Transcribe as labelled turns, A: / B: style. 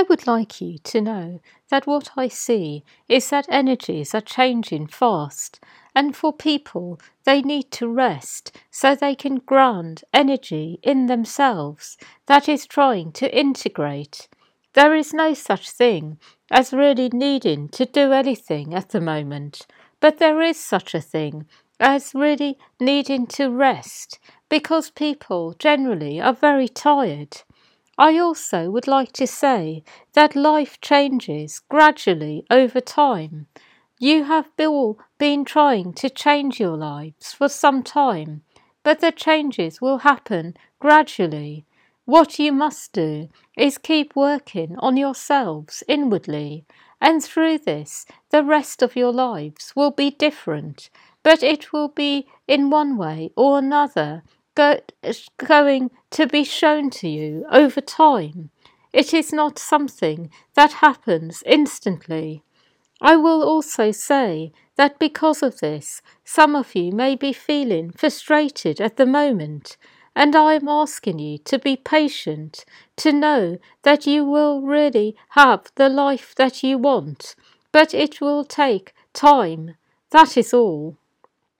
A: I would like you to know that what I see is that energies are changing fast, and for people, they need to rest so they can ground energy in themselves that is trying to integrate. There is no such thing as really needing to do anything at the moment, but there is such a thing as really needing to rest because people generally are very tired. I also would like to say that life changes gradually over time. You have all been trying to change your lives for some time, but the changes will happen gradually. What you must do is keep working on yourselves inwardly, and through this, the rest of your lives will be different, but it will be in one way or another go- going to be shown to you over time. It is not something that happens instantly. I will also say that because of this, some of you may be feeling frustrated at the moment, and I am asking you to be patient, to know that you will really have the life that you want, but it will take time. That is all.